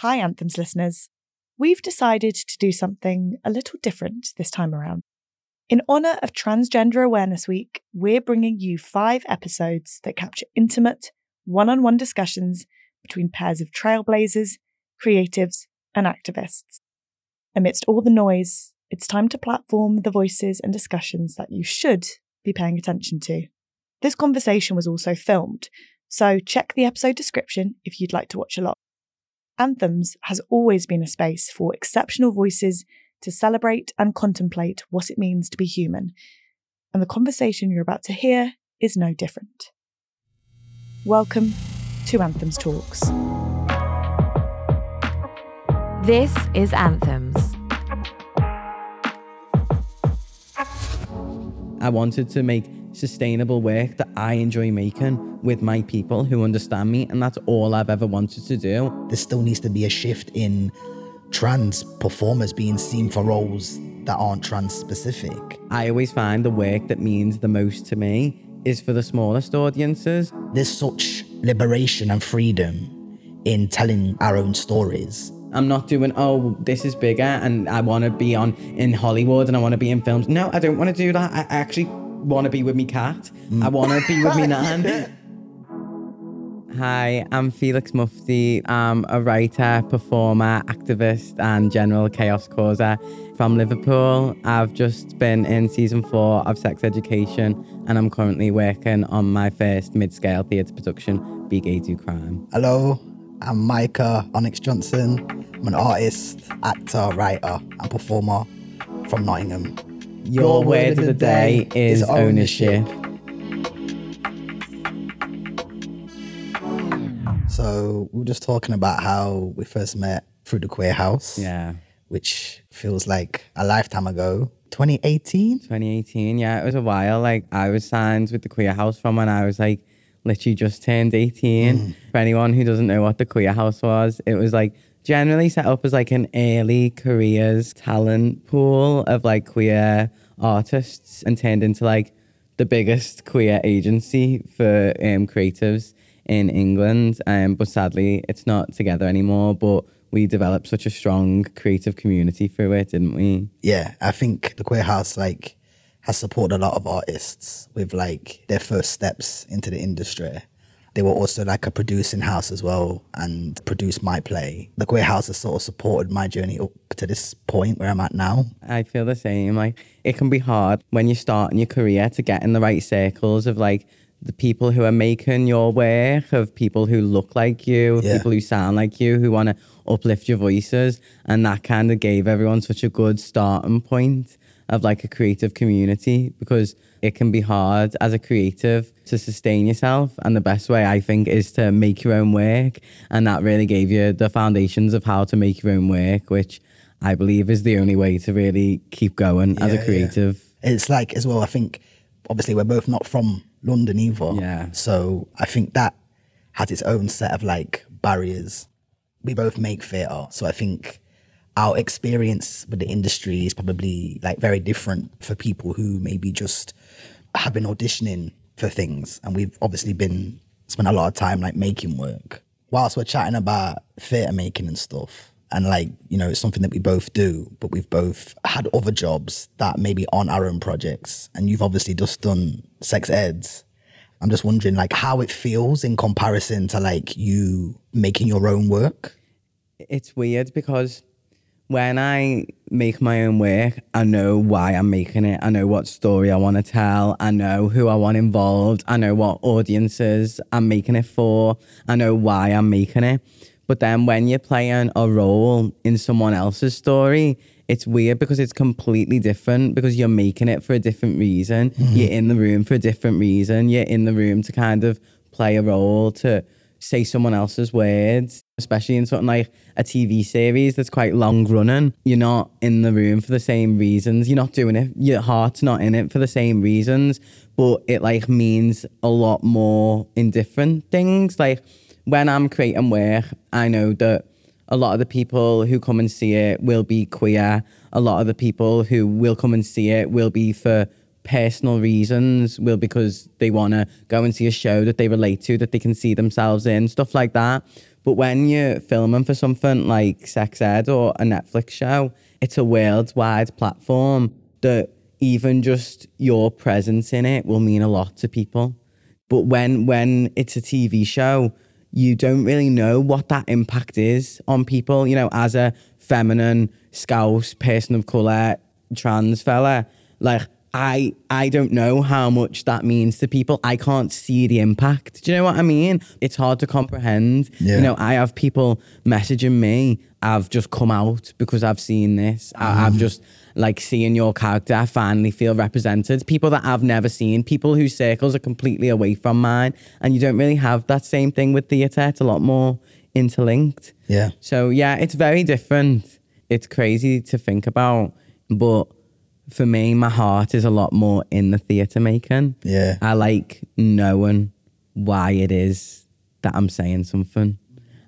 Hi, Anthems listeners. We've decided to do something a little different this time around. In honour of Transgender Awareness Week, we're bringing you five episodes that capture intimate, one on one discussions between pairs of trailblazers, creatives, and activists. Amidst all the noise, it's time to platform the voices and discussions that you should be paying attention to. This conversation was also filmed, so check the episode description if you'd like to watch along. Anthems has always been a space for exceptional voices to celebrate and contemplate what it means to be human, and the conversation you're about to hear is no different. Welcome to Anthems Talks. This is Anthems. I wanted to make sustainable work that I enjoy making with my people who understand me, and that's all I've ever wanted to do. There still needs to be a shift in trans performers being seen for roles that aren't trans specific. I always find the work that means the most to me is for the smallest audiences. There's such liberation and freedom in telling our own stories. I'm not doing, oh, this is bigger and I want to be on in Hollywood and I want to be in films. No, I don't want to do that. I actually want to be with me cat. Mm. I want to be with me nan. Hi, I'm Felix Mufti. I'm a writer, performer, activist, and general chaos causer from Liverpool. I've just been in season four of Sex Education, and I'm currently working on my first mid scale theatre production, Be Gay Do Crime. Hello, I'm Mika Onyx Johnson. I'm an artist, actor, writer, and performer from Nottingham. Your, word, of the day is ownership. So we were just talking about how we first met through the Queer House, Yeah. which feels like a lifetime ago. 2018? 2018, yeah, it was a while. Like I was signed with the Queer House from when I was like literally just turned 18. For anyone who doesn't know what the Queer House was, it was like generally set up as like an early careers talent pool of like queer artists and turned into like the biggest queer agency for um, creatives in England. Um, but sadly, it's not together anymore. But we developed such a strong creative community through it, didn't we? Yeah, I think the Queer House like has supported a lot of artists with like their first steps into the industry. They were also like a producing house as well and produced my play. The Queer House has sort of supported my journey up to this point where I'm at now. I feel the same. Like it can be hard when you're starting your career to get in the right circles of like the people who are making your work, of people who look like you, Yeah. people who sound like you, who want to uplift your voices. And that kind of gave everyone such a good starting point of like a creative community because it can be hard as a creative to sustain yourself. And the best way I think is to make your own work. And that really gave you the foundations of how to make your own work, which I believe is the only way to really keep going as Yeah, a yeah. creative. It's like as well, I think obviously we're both not from London either. Yeah. So I think that has its own set of like barriers. We both make theatre. So I think our experience with the industry is probably like very different for people who maybe just have been auditioning for things and we've obviously been spent a lot of time like making work. Whilst we're chatting about theatre making and stuff, and like, you know, it's something that we both do, but we've both had other jobs that maybe aren't our own projects. And you've obviously just done sex eds. I'm just wondering like how it feels in comparison to like you making your own work. it's weird because when I make my own work, I know why I'm making it. I know what story I want to tell. I know who I want involved. I know what audiences I'm making it for. I know why I'm making it. But then when you're playing a role in someone else's story, it's weird because it's completely different because you're making it for a different reason. Mm-hmm. You're in the room for a different reason. You're in the room to kind of play a role, to say someone else's words, especially in something like a TV series that's quite long running. You're not in the room for the same reasons. You're not doing it. Your heart's not in it for the same reasons, but it like means a lot more in different things. Like when I'm creating work, I know that a lot of the people who come and see it will be queer. A lot of the people who will come and see it will be for personal reasons, will because they want to go and see a show that they relate to, that they can see themselves in, stuff like that. But when you're filming for something like Sex Ed or a Netflix show, it's a worldwide platform that even just your presence in it will mean a lot to people. But when when it's a TV show, you don't really know what that impact is on people. You know, as a feminine, scouse, person of color, trans fella, like I I don't know how much that means to people. I can't see the impact. Do you know what I mean? It's hard to comprehend. Yeah. You know, I have people messaging me. I've just come out because I've seen this. I, I've mm-hmm. just like seeing your character. I finally feel represented. People that I've never seen. People whose circles are completely away from mine, and you don't really have that same thing with theatre. It's a lot more interlinked. Yeah. So yeah, it's very different. It's crazy to think about, but for me, my heart is a lot more in the theatre making. Yeah. I like knowing why it is that I'm saying something.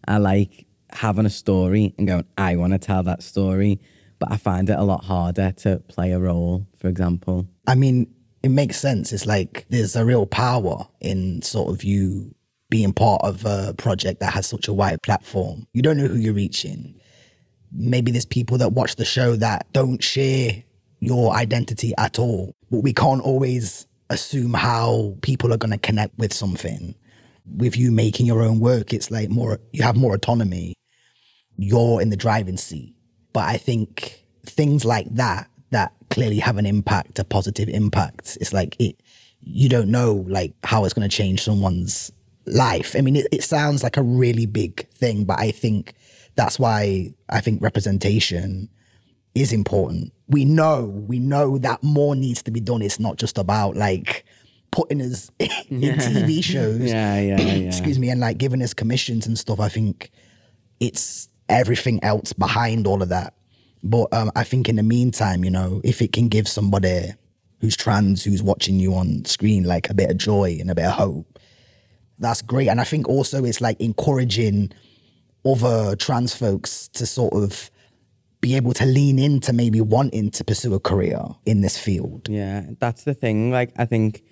I like having a story and going, I want to tell that story, but I find it a lot harder to play a role, for example. I mean, it makes sense. It's like there's a real power in sort of you being part of a project that has such a wide platform. You don't know who you're reaching. Maybe there's people that watch the show that don't share your identity at all. But we can't always assume how people are going to connect with something. With you making your own work, it's like more, you have more autonomy. You're in the driving seat. But I think things like that, that clearly have an impact, a positive impact, it's like it, you don't know like how it's going to change someone's life. I mean, it, it sounds like a really big thing, but I think that's why I think representation is important. We know, we know that more needs to be done. It's not just about like putting us in TV shows. Yeah, yeah, yeah. Excuse me, and like giving us commissions and stuff. I think it's everything else behind all of that. But um, I think in the meantime, you know, if it can give somebody who's trans, who's watching you on screen, like a bit of joy and a bit of hope, that's great. And I think also it's like encouraging other trans folks to sort of be able to lean into maybe wanting to pursue a career in this field. Yeah, that's the thing. Like, I think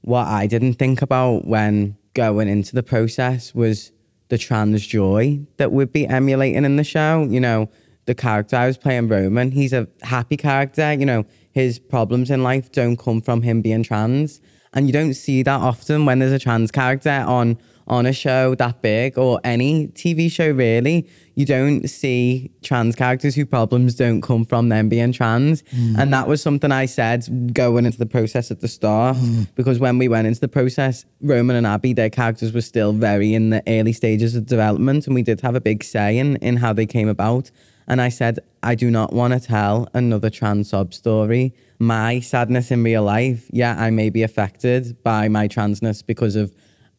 what I didn't think about when going into the process was the trans joy that we'd be emulating in the show. You know, the character I was playing, Roman, he's a happy character. You know, his problems in life don't come from him being trans. And you don't see that often when there's a trans character on on a show that big or any TV show really. You don't see trans characters whose problems don't come from them being trans. Hmm. And that was something I said going into the process at the start. Hmm. Because when we went into the process, Roman and Abbi, their characters were still very in the early stages of development. And we did have a big say in, in how they came about. And I said, I do not want to tell another trans sob story. My sadness in real life, yeah, I may be affected by my transness because of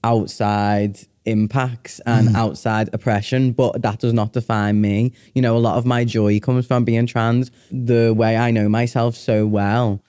outside impacts and mm. outside oppression, but that does not define me. You know, a lot of my joy comes from being trans. The way I know myself so well,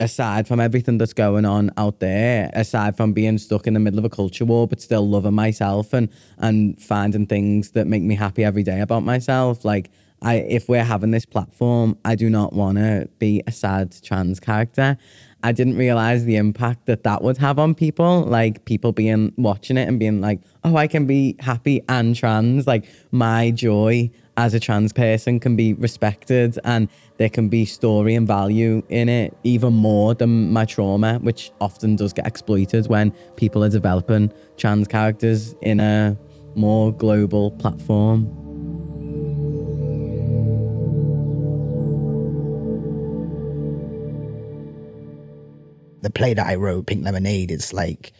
aside from everything that's going on out there, aside from being stuck in the middle of a culture war, but still loving myself and and finding things that make me happy every day about myself, like I, if we're having this platform, I do not want to be a sad trans character. I didn't realize the impact that that would have on people, like people being watching it and being like, "Oh, I can be happy and trans." Like my joy as a trans person can be respected, and there can be story and value in it even more than my trauma, which often does get exploited when people are developing trans characters in a more global platform. The play that I wrote, Pink Lemonade, it's like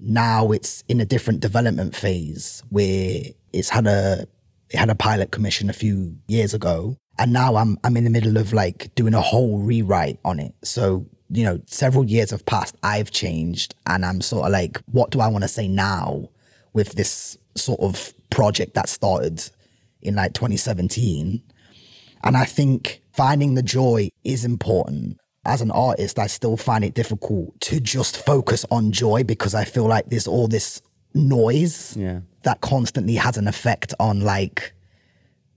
now it's in a different development phase where it's had a it had a pilot commission a few years ago. And now I'm I'm in the middle of like doing a whole rewrite on it. So, you know, several years have passed, I've changed, and I'm sort of like, what do I want to say now with this sort of project that started in like 2017? And I think finding the joy is important. As an artist, I still find it difficult to just focus on joy because I feel like there's all this noise Yeah. that constantly has an effect on like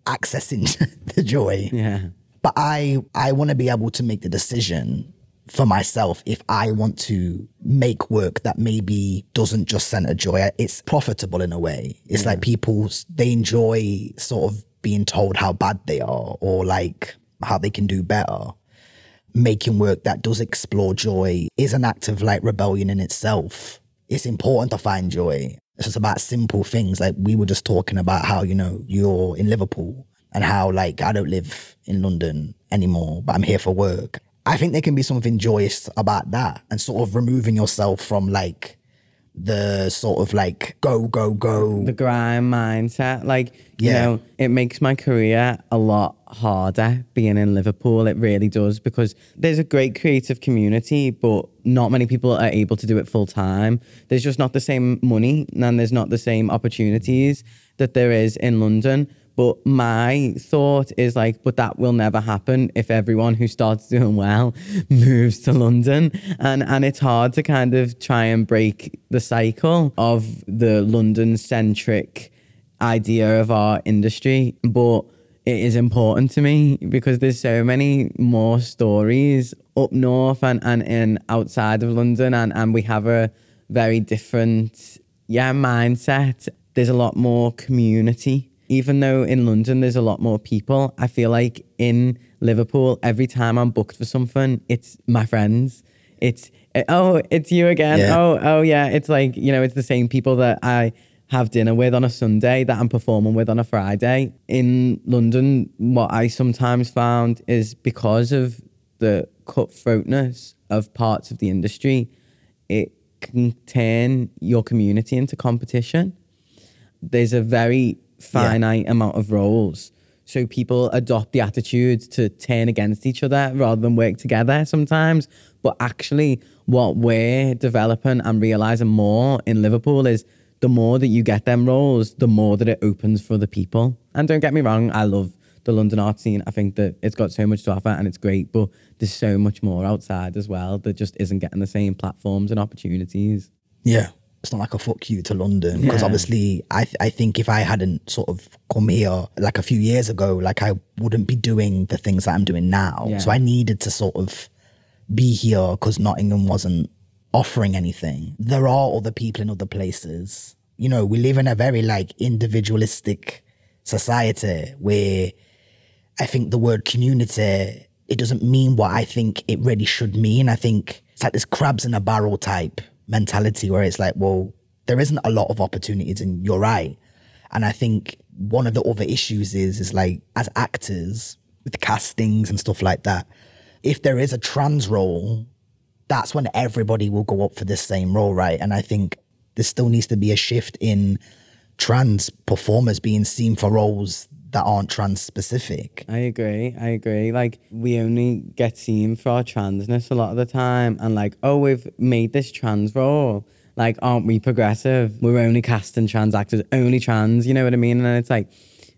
accessing the joy. Yeah. But I I want to be able to make the decision for myself, if I want to make work that maybe doesn't just center joy, it's profitable in a way. It's like people, they enjoy sort of being told how bad they are or like how they can do better. Making work that does explore joy is an act of like rebellion in itself. It's important to find joy. It's just about simple things. Like we were just talking about how, you know, you're in Liverpool and how like I don't live in London anymore, but I'm here for work. I think there can be something joyous about that and sort of removing yourself from like the sort of like go, go, go. the grind mindset. Like, you Yeah. know, it makes my career a lot harder being in Liverpool. It really does because there's a great creative community, but not many people are able to do it full time. There's just not the same money and there's not the same opportunities that there is in London. But my thought is like, but that will never happen if everyone who starts doing well moves to London. And and it's hard to kind of try and break the cycle of the London centric idea of our industry. But it is important to me because there's so many more stories up north and, and in outside of London and, and we have a very different yeah mindset. There's a lot more community. Even though in London there's a lot more people, I feel like in Liverpool, every time I'm booked for something, it's my friends. It's oh, it's you again. Yeah. Oh, oh yeah. It's like, you know, it's the same people that I have dinner with on a Sunday that I'm performing with on a Friday. In London, what I sometimes found is because of the cutthroatness of parts of the industry, it can turn your community into competition. There's a very finite amount of roles. So people adopt the attitude to turn against each other rather than work together sometimes. But actually, what we're developing and realizing more in Liverpool is the more that you get them roles, the more that it opens for the people. And don't get me wrong, I love the London art scene. I think that it's got so much to offer and it's great, but there's so much more outside as well that just isn't getting the same platforms and opportunities. Yeah. It's not like a fuck you to London because Yeah. obviously I th- I think if I hadn't sort of come here like a few years ago, like I wouldn't be doing the things that I'm doing now. Yeah. So I needed to sort of be here because Nottingham wasn't offering anything. There are other people in other places. You know, we live in a very like individualistic society where I think the word community, it doesn't mean what I think it really should mean. I think it's like this crabs in a barrel type mentality where it's like, well, there isn't a lot of opportunities and you're right. And I think one of the other issues is, is like as actors with castings and stuff like that, if there is a trans role, that's when everybody will go up for the same role, right? And I think there still needs to be a shift in trans performers being seen for roles that aren't trans specific. I agree. I agree. Like we only get seen for our transness a lot of the time, and like, oh, we've made this trans role. Like, aren't we progressive? We're only casting trans actors, only trans. You know what I mean? And it's like,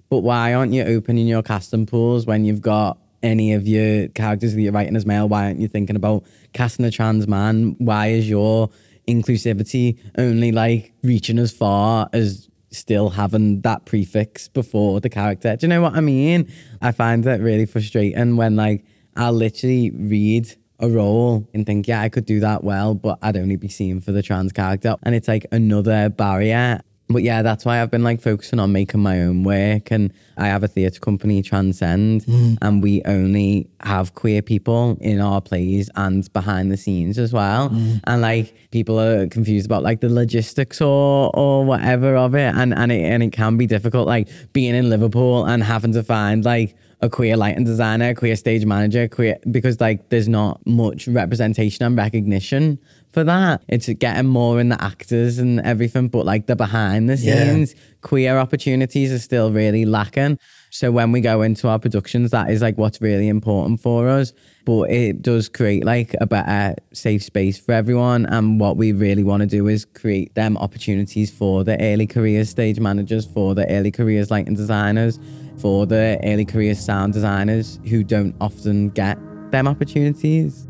but why aren't you opening your casting pools when you've got any of your characters that you're writing as male? Why aren't you thinking about casting a trans man? Why is your inclusivity only like reaching as far as still having that prefix before the character. Do you know what I mean? I find that really frustrating when like I'll literally read a role and think, yeah, I could do that well, but I'd only be seen for the trans character. And it's like another barrier. But yeah, that's why I've been like focusing on making my own work. And I have a theatre company, Transcend, hmm. and we only have queer people in our plays and behind the scenes as well. Hmm. And like people are confused about like the logistics or or whatever of it. And and it and it can be difficult, like being in Liverpool and having to find like a queer lighting designer, queer stage manager, queer because like there's not much representation and recognition for that. It's getting more in the actors and everything, but like the behind the Yeah. scenes, queer opportunities are still really lacking. So when we go into our productions, that is like what's really important for us. But it does create like a better safe space for everyone. And what we really want to do is create them opportunities for the early careers stage managers, for the early careers lighting designers, for the early careers sound designers who don't often get them opportunities.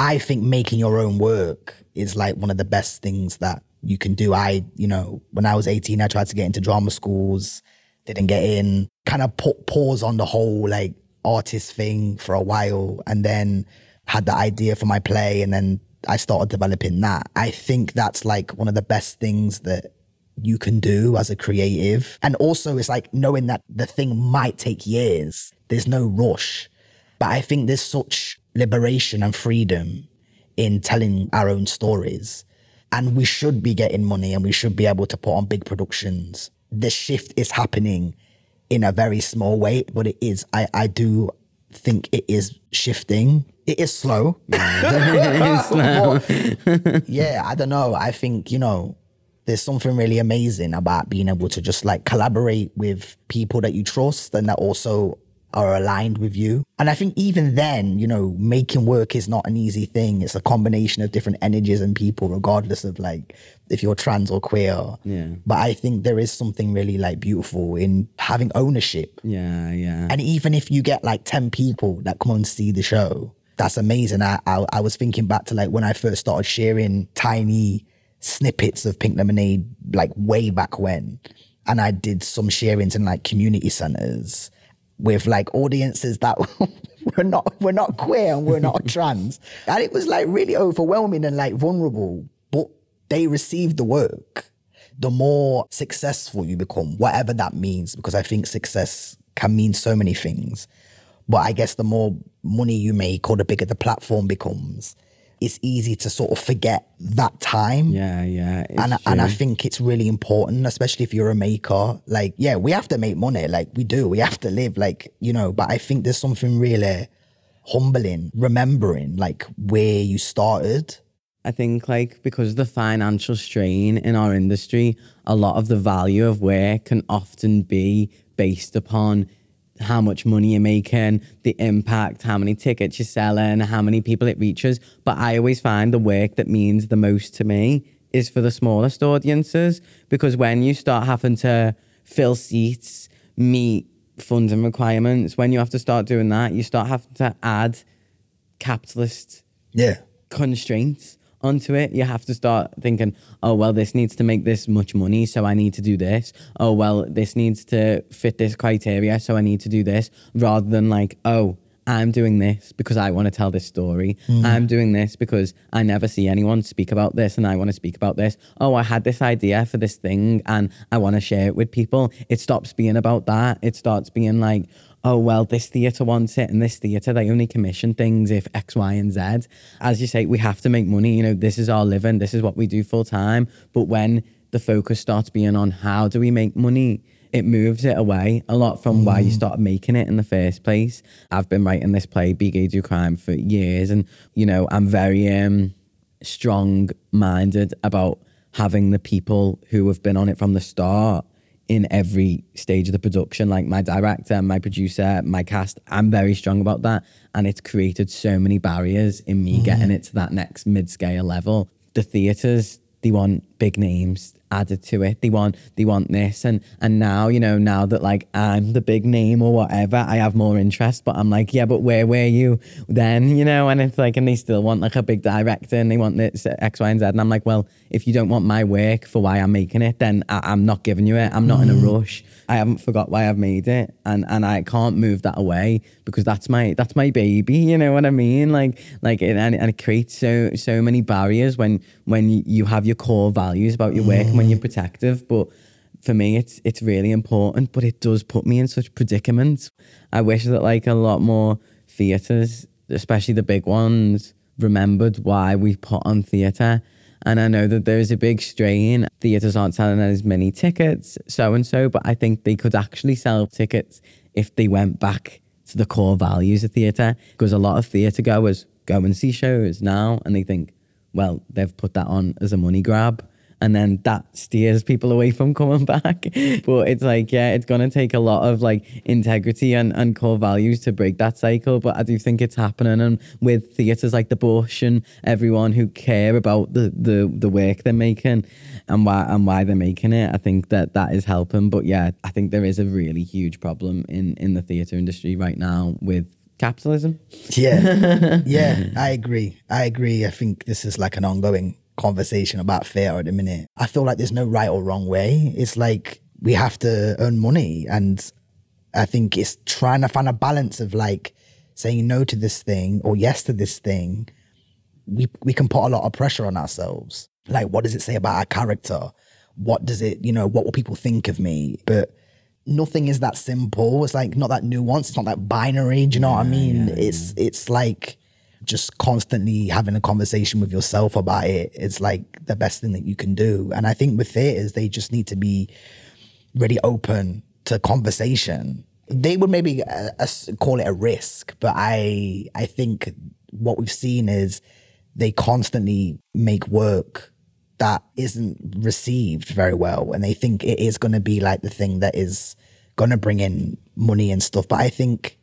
I think making your own work is like one of the best things that you can do. I, you know, when I was 18, I tried to get into drama schools, didn't get in, kind of put pause on the whole like artist thing for a while and then had the idea for my play and then I started developing that. I think that's like one of the best things that you can do as a creative. And also it's like knowing that the thing might take years. There's no rush. But I think there's such liberation and freedom in telling our own stories. And we should be getting money and we should be able to put on big productions. The shift is happening in a very small way, but it is. I, I do think it is shifting. It is slow. But, yeah, I don't know. I think, you know, there's something really amazing about being able to just like collaborate with people that you trust and that also are aligned with you. And I think even then, you know, making work is not an easy thing. It's a combination of different energies and people, regardless of like if you're trans or queer. Yeah. But I think there is something really like beautiful in having ownership. Yeah, yeah. And even if you get like 10 people that come and see the show, that's amazing. I, I, I was thinking back to like when I first started sharing tiny snippets of Pink Lemonade, like way back when. And I did some sharings in like community centers with like audiences that were not were not queer and were not trans. And it was like really overwhelming and like vulnerable. But they received the work. The more successful you become, whatever that means, because I think success can mean so many things. But I guess the more money you make or the bigger the platform becomes, it's easy to sort of forget that time. yeah, yeah. And, and I think it's really important, especially if you're a maker. Like, yeah, we have to make money. Like, we do. We have to live. Like, you know, but I think there's something really humbling, remembering like where you started. I think like because of the financial strain in our industry, a lot of the value of work can often be based upon how much money you're making, the impact, how many tickets you're selling, how many people it reaches. But I always find the work that means the most to me is for the smallest audiences because when you start having to fill seats, meet funding requirements, when you have to start doing that, you start having to add capitalist Yeah. constraints onto it. You have to start thinking, oh, well, this needs to make this much money, so I need to do this. Oh, well, this needs to fit this criteria, so I need to do this, rather than like, oh, I'm doing this because I want to tell this story. Mm. I'm doing this because I never see anyone speak about this and I want to speak about this. Oh, I had this idea for this thing and I want to share it with people. It stops being about that. It starts being like, oh well this theatre wants it and this theatre they only commission things if x y and z. As you say we have to make money you know this is our living this is what we do full time but when the focus starts being on how do we make money it moves it away a lot from why you started making it in the first place. I've been writing this play be gay do crime for years and you know i'm very um strong minded about having the people who have been on it from the start in every stage of the production like my director my producer my cast i'm very strong about that. And it's created so many barriers in me mm-hmm. getting it to that next mid-scale level. The theaters they want big names added to it. They want they want this. And and now you know now that like i'm the big name or whatever i have more interest. But i'm like yeah but where were you then you know? And it's like and they still want like a big director and they want this x y and z. And i'm like well if you don't want my work for why i'm making it then I, i'm not giving you it. I'm not in a mm. rush i haven't forgot why i've made it and and i can't move that away because that's my that's my baby you know what i mean? Like like it, and, and it creates so so many barriers when when you- have your core values about your work and when you're mm. protective but for me it's it's really important but it does put me in such predicaments. I wish that like a lot more theaters especially the big ones remembered why we put on theater and i know that there's a big strain. Theaters aren't selling as many tickets so and so but i think they could actually sell tickets if they went back to the core values of theatre. Because a lot of theatre goers go and see shows now and they think well they've put that on as a money grab and then that steers people away from coming back but it's like yeah it's going to take a lot of like integrity and, and core values to break that cycle but i do think it's happening and with theatres like the bush and everyone who care about the the, the work they're making and why and why they're making it i think that that is helping but yeah i think there is a really huge problem in in the theatre industry right now with capitalism. Yeah. yeah, I agree. I agree. I think this is like an ongoing conversation about theatre at the minute. I feel like there's no right or wrong way. It's like we have to earn money. And I think it's trying to find a balance of like saying no to this thing or yes to this thing. We, we can put a lot of pressure on ourselves. Like, what does it say about our character? What does it, you know, what will people think of me? But nothing is that simple. It's like not that nuanced. It's not that binary. Do you know what I mean? it's it's like just constantly having a conversation with yourself about it. It's like the best thing that you can do. And I think with theaters, they just need to be really open to conversation. They would maybe uh, call it a risk, but I I think what we've seen is they constantly make work that isn't received very well and they think it is going to be like the thing that is going to bring in money and stuff but i think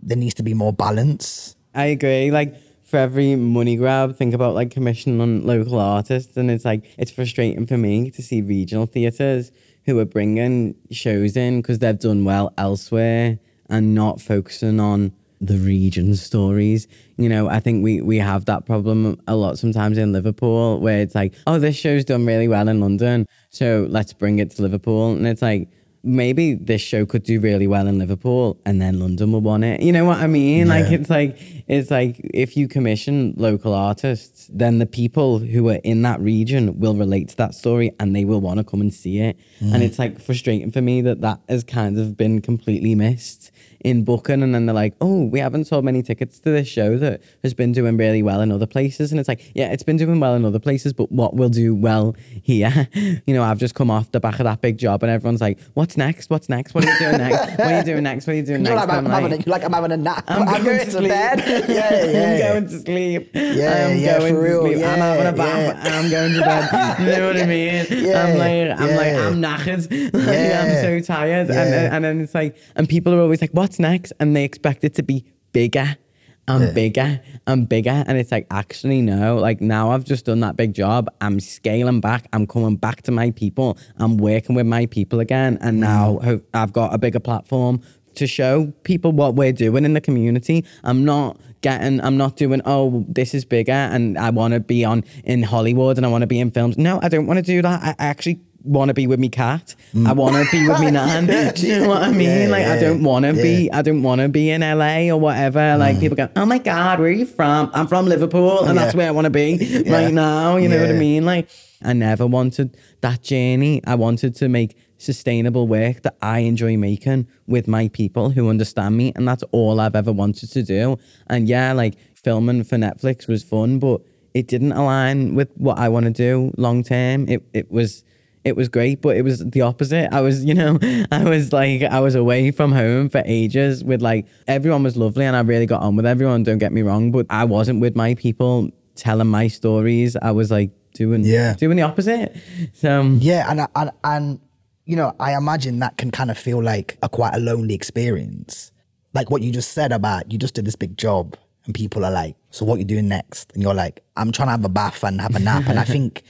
there needs to be more balance I agree. Like for every money grab, think about like commissioning on local artists, and it's like it's frustrating for me to see regional theatres who are bringing shows in because they've done well elsewhere and not focusing on the region stories. You know, I think we we have that problem a lot sometimes in Liverpool where it's like, oh, this show's done really well in London, so let's bring it to Liverpool, and it's like maybe this show could do really well in Liverpool and then London will want it. You know what I mean? Like it's like it's like if you commission local artists, then the people who are in that region will relate to that story and they will want to come and see it. And mm. it's like frustrating for me that that has kind of been completely missed in booking and then they're like, "Oh, we haven't sold many tickets to this show that has been doing really well in other places." And it's like, "Yeah, it's been doing well in other places, but what will do well here?" you know, I've just come off the back of that big job and everyone's like, "What's next? What's next? What are you doing next? What are you doing next? What are you doing you're next?" like, I'm, I'm having a, like, you're like i'm having a nap I'm going going to to sleep. bed yeah yeah I'm going to sleep. Yeah, I'm yeah, going for to real. sleep. I'm having a bath. yeah. I'm going to bed. You know what I mean? Yeah, I'm like, I'm like. I'm knackered. Like, Yeah. I'm so tired. And, Yeah. and then it's like, and people are always like, what's next? And they expect it to be bigger and bigger and bigger. And it's like, actually, no. Like now I've just done that big job. I'm scaling back. I'm coming back to my people. I'm working with my people again. And mm. now ho- I've got a bigger platform to show people what we're doing in the community. I'm not getting, I'm not doing, oh, this is bigger and I want to be on in Hollywood and I want to be in films. No, I don't want to do that. I actually want to be with me cat. I want to be with me nan. Do you know what I mean? Yeah, like, I don't want to be. I don't want to be in LA or whatever. Like, mm. people go, oh my God, where are you from? I'm from Liverpool and that's where I want to be right now. You know what I mean? Like, I never wanted that journey. I wanted to make sustainable work that I enjoy making with my people who understand me. And that's all I've ever wanted to do. And yeah, like filming for Netflix was fun, but it didn't align with what I want to do long term. It, it was. It was great, but it was the opposite. I was, you know, I was like, I was away from home for ages with like, everyone was lovely and I really got on with everyone, don't get me wrong, but I wasn't with my people telling my stories. I was like doing, Yeah. doing the opposite. So, um, Yeah, and and and you know, I imagine that can kind of feel like a quite a lonely experience. Like what you just said about you just did this big job, and people are like, "So what you doing next?" And you're like, "I'm trying to have a bath and have a nap." and I think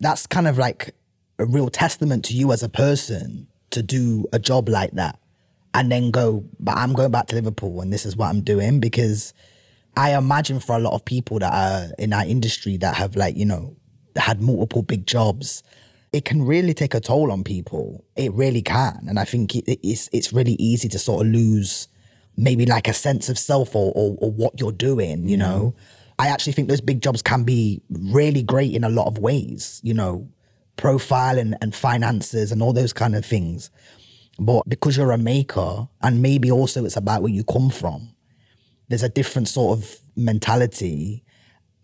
that's kind of like a real testament to you as a person to do a job like that, and then go, "But I'm going back to Liverpool, and this is what I'm doing." Because I imagine for a lot of people that are in our industry that have like, you know, had multiple big jobs, it can really take a toll on people. It really can. And I think it, it's it's really easy to sort of lose maybe like a sense of self or, or, or what you're doing, you mm. know. I actually think those big jobs can be really great in a lot of ways, you know, profile and, and finances and all those kind of things. But because you're a maker, and maybe also it's about where you come from, there's a different sort of mentality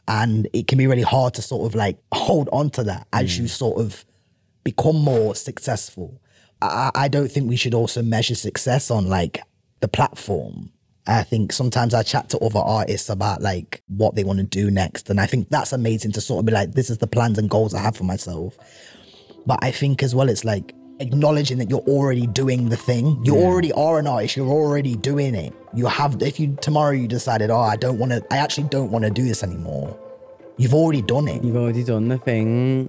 and it can be really hard to sort of like hold on to that as you mm. sort of become more successful. I, I don't think we should also measure success on like the platform. I think sometimes I chat to other artists about like what they want to do next. And I think that's amazing to sort of be like, this is the plans and goals I have for myself. But I think as well, it's like acknowledging that you're already doing the thing. You already are an artist. You're already doing it. You have, if you tomorrow you decided, oh, I don't want to, I actually don't want to do this anymore. You've already done it. you've already done the thing.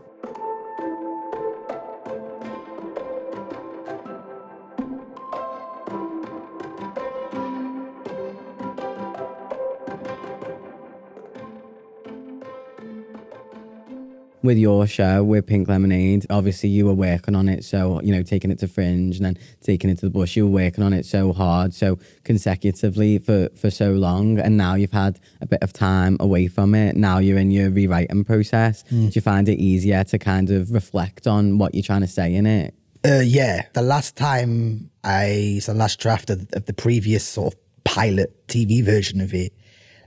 With your show with Pink Lemonade, obviously you were working on it, so you know, taking it to Fringe and then taking it to the Bush. You were working on it so hard, so consecutively for for so long, and now you've had a bit of time away from it. Now you're in your rewriting process. Do you find it easier to kind of reflect on what you're trying to say in it? Uh, yeah, the last time I, the last draft of, of the previous sort of pilot TV version of it,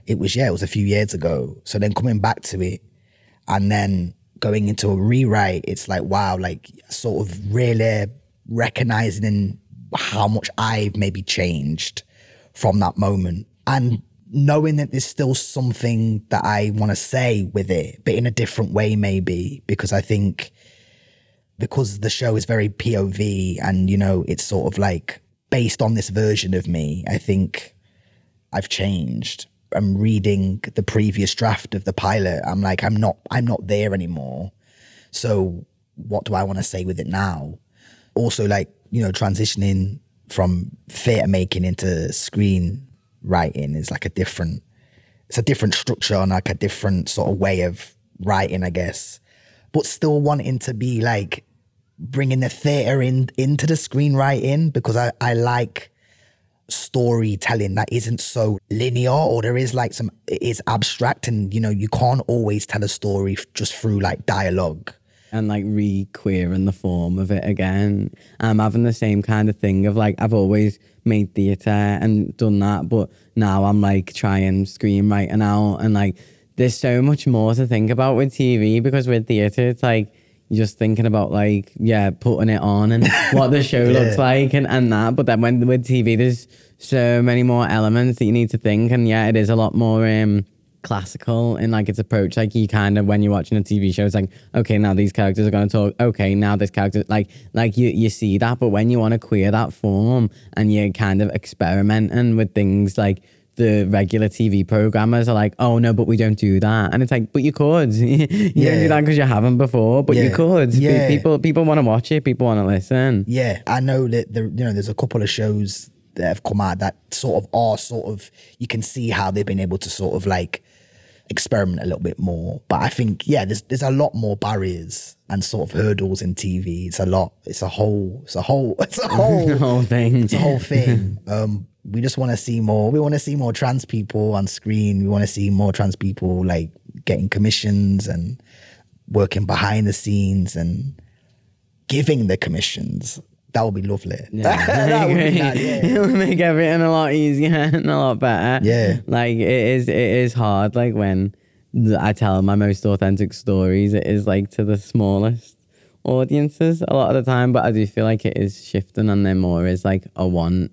it was, yeah, it was a few years ago. So then coming back to it and then going into a rewrite, it's like, wow, like sort of really recognizing how much I've maybe changed from that moment. And knowing that there's still something that I want to say with it, but in a different way, maybe, because I think because the show is very POV and you know it's sort of like based on this version of me, I think I've changed. I'm reading the previous draft of the pilot. I'm like, I'm not, I'm not there anymore. So what do I want to say with it now? Also, like you know, transitioning from theatre making into screen writing is like a different, it's a different structure and like a different sort of way of writing, I guess. But still wanting to be like bringing the theatre in into the screenwriting because I, I like storytelling that isn't so linear or there is like some it is abstract and you know you can't always tell a story just through like dialogue and like re-queering the form of it again. I'm having the same kind of thing of like I've always made theatre and done that, but now I'm like trying screenwriting out and like there's so much more to think about with TV because with theatre it's like just thinking about like yeah putting it on and what the show looks like and, and that. But then when with tv there's so many more elements that you need to think. And yeah it is a lot more um classical in like its approach. Like you kind of when you're watching a tv show it's like okay now these characters are going to talk. Okay now this character like like you you see that. But when you want to queer that form and you're kind of experimenting with things like the regular TV programmers are like, oh no, but we don't do that, and it's like, but you could, you don't do that because you haven't before, but you could. Yeah. People people want to watch it, people want to listen. yeah i know that there you know there's a couple of shows that have come out that sort of are sort of you can see how they've been able to sort of like experiment a little bit more but i think yeah there's there's a lot more barriers and sort of hurdles in tv it's a lot it's a whole it's a whole it's a whole whole thing. it's a whole thing. Um, we just want to see more. We want to see more trans people on screen. We want to see more trans people like getting commissions and working behind the scenes and giving the commissions. That would be lovely. that would be nice, yeah. it would make everything a lot easier and a lot better. Yeah. Like it is it is hard like when I tell my most authentic stories, it is like to the smallest audiences a lot of the time. But I do feel like it is shifting and there more is like a want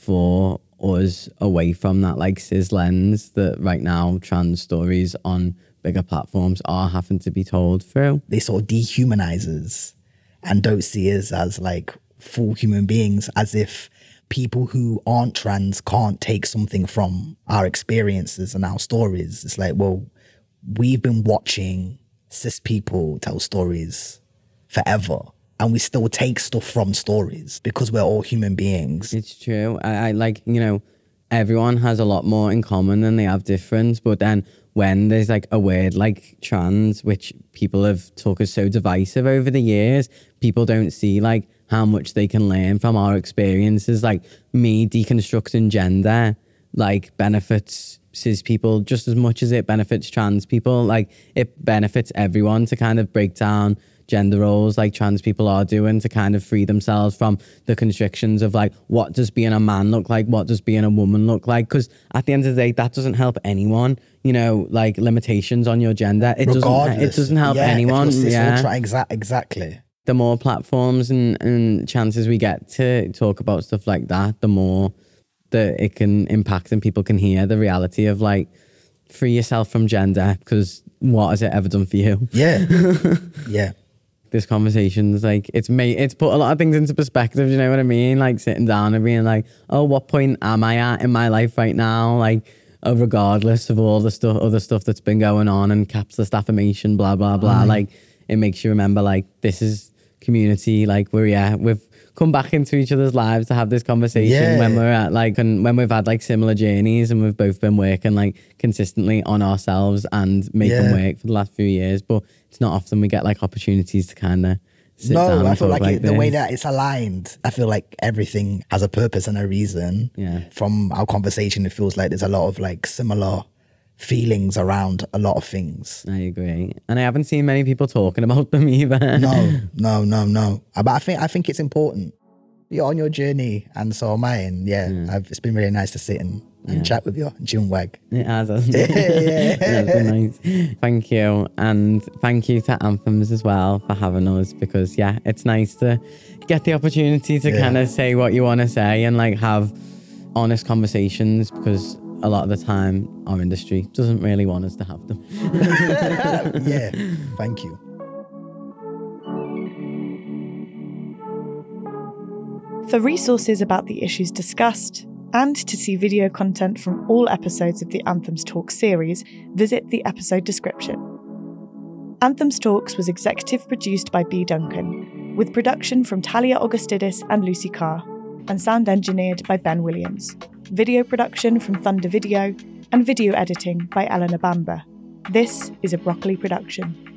for us away from that like cis lens that right now trans stories on bigger platforms are having to be told through. They sort of dehumanize us and don't see us as like full human beings, as if people who aren't trans can't take something from our experiences and our stories. It's like, well, we've been watching cis people tell stories forever. And we still take stuff from stories because we're all human beings. It's true. I, I like, you know, everyone has a lot more in common than they have difference. But then when there's like a word like trans, which people have talked as so divisive over the years, people don't see like how much they can learn from our experiences. Like me deconstructing gender, like benefits cis people just as much as it benefits trans people. Like it benefits everyone to kind of break down gender roles like trans people are doing to kind of free themselves from the constrictions of like what does being a man look like what does being a woman look like because at the end of the day that doesn't help anyone you know like limitations on your gender it doesn't it doesn't help Yeah, anyone It's, it's yeah tra- exa- exactly. the more platforms and, and chances we get to talk about stuff like that, the more that it can impact and people can hear the reality of like free yourself from gender because what has it ever done for you? Yeah. yeah. This conversation's like it's made it's put a lot of things into perspective. You know what I mean? Like sitting down and being like, oh, what point am I at in my life right now? Like, uh, regardless of all the stuff, other stuff that's been going on and capitalist affirmation, blah blah blah. Like, it makes you remember like this is community. Like we're yeah, we've come back into each other's lives to have this conversation when we're at like and when we've had like similar journeys and we've both been working like consistently on ourselves and making Yeah. work for the last few years. But it's not often we get like opportunities to kind of sit no, I feel talk like, it, the way that it's aligned, I feel like everything has a purpose and a reason. Yeah. From our conversation, it feels like there's a lot of like similar feelings around a lot of things. I agree, and I haven't seen many people talking about them either. No, no, no, no. Uh, But I think I think it's important. You're on your journey, and so am I. And yeah, I've, it's been really nice to sit and, and chat with you and June Wag. It has, hasn't it? Yeah, it's been nice. Thank you. And thank you to Anthems as well for having us because, yeah, it's nice to get the opportunity to Yeah. kind of say what you want to say and like have honest conversations because a lot of the time our industry doesn't really want us to have them. yeah, thank you. For resources about the issues discussed, and to see video content from all episodes of the Anthems Talk series, visit the episode description. Anthems Talks was executive produced by B. Duncan, with production from Talia Augustidis and Lucy Carr, and sound engineered by Ben Williams. Video production from Thunder Video, and video editing by Eleanor Bamber. This is a Broccoli production.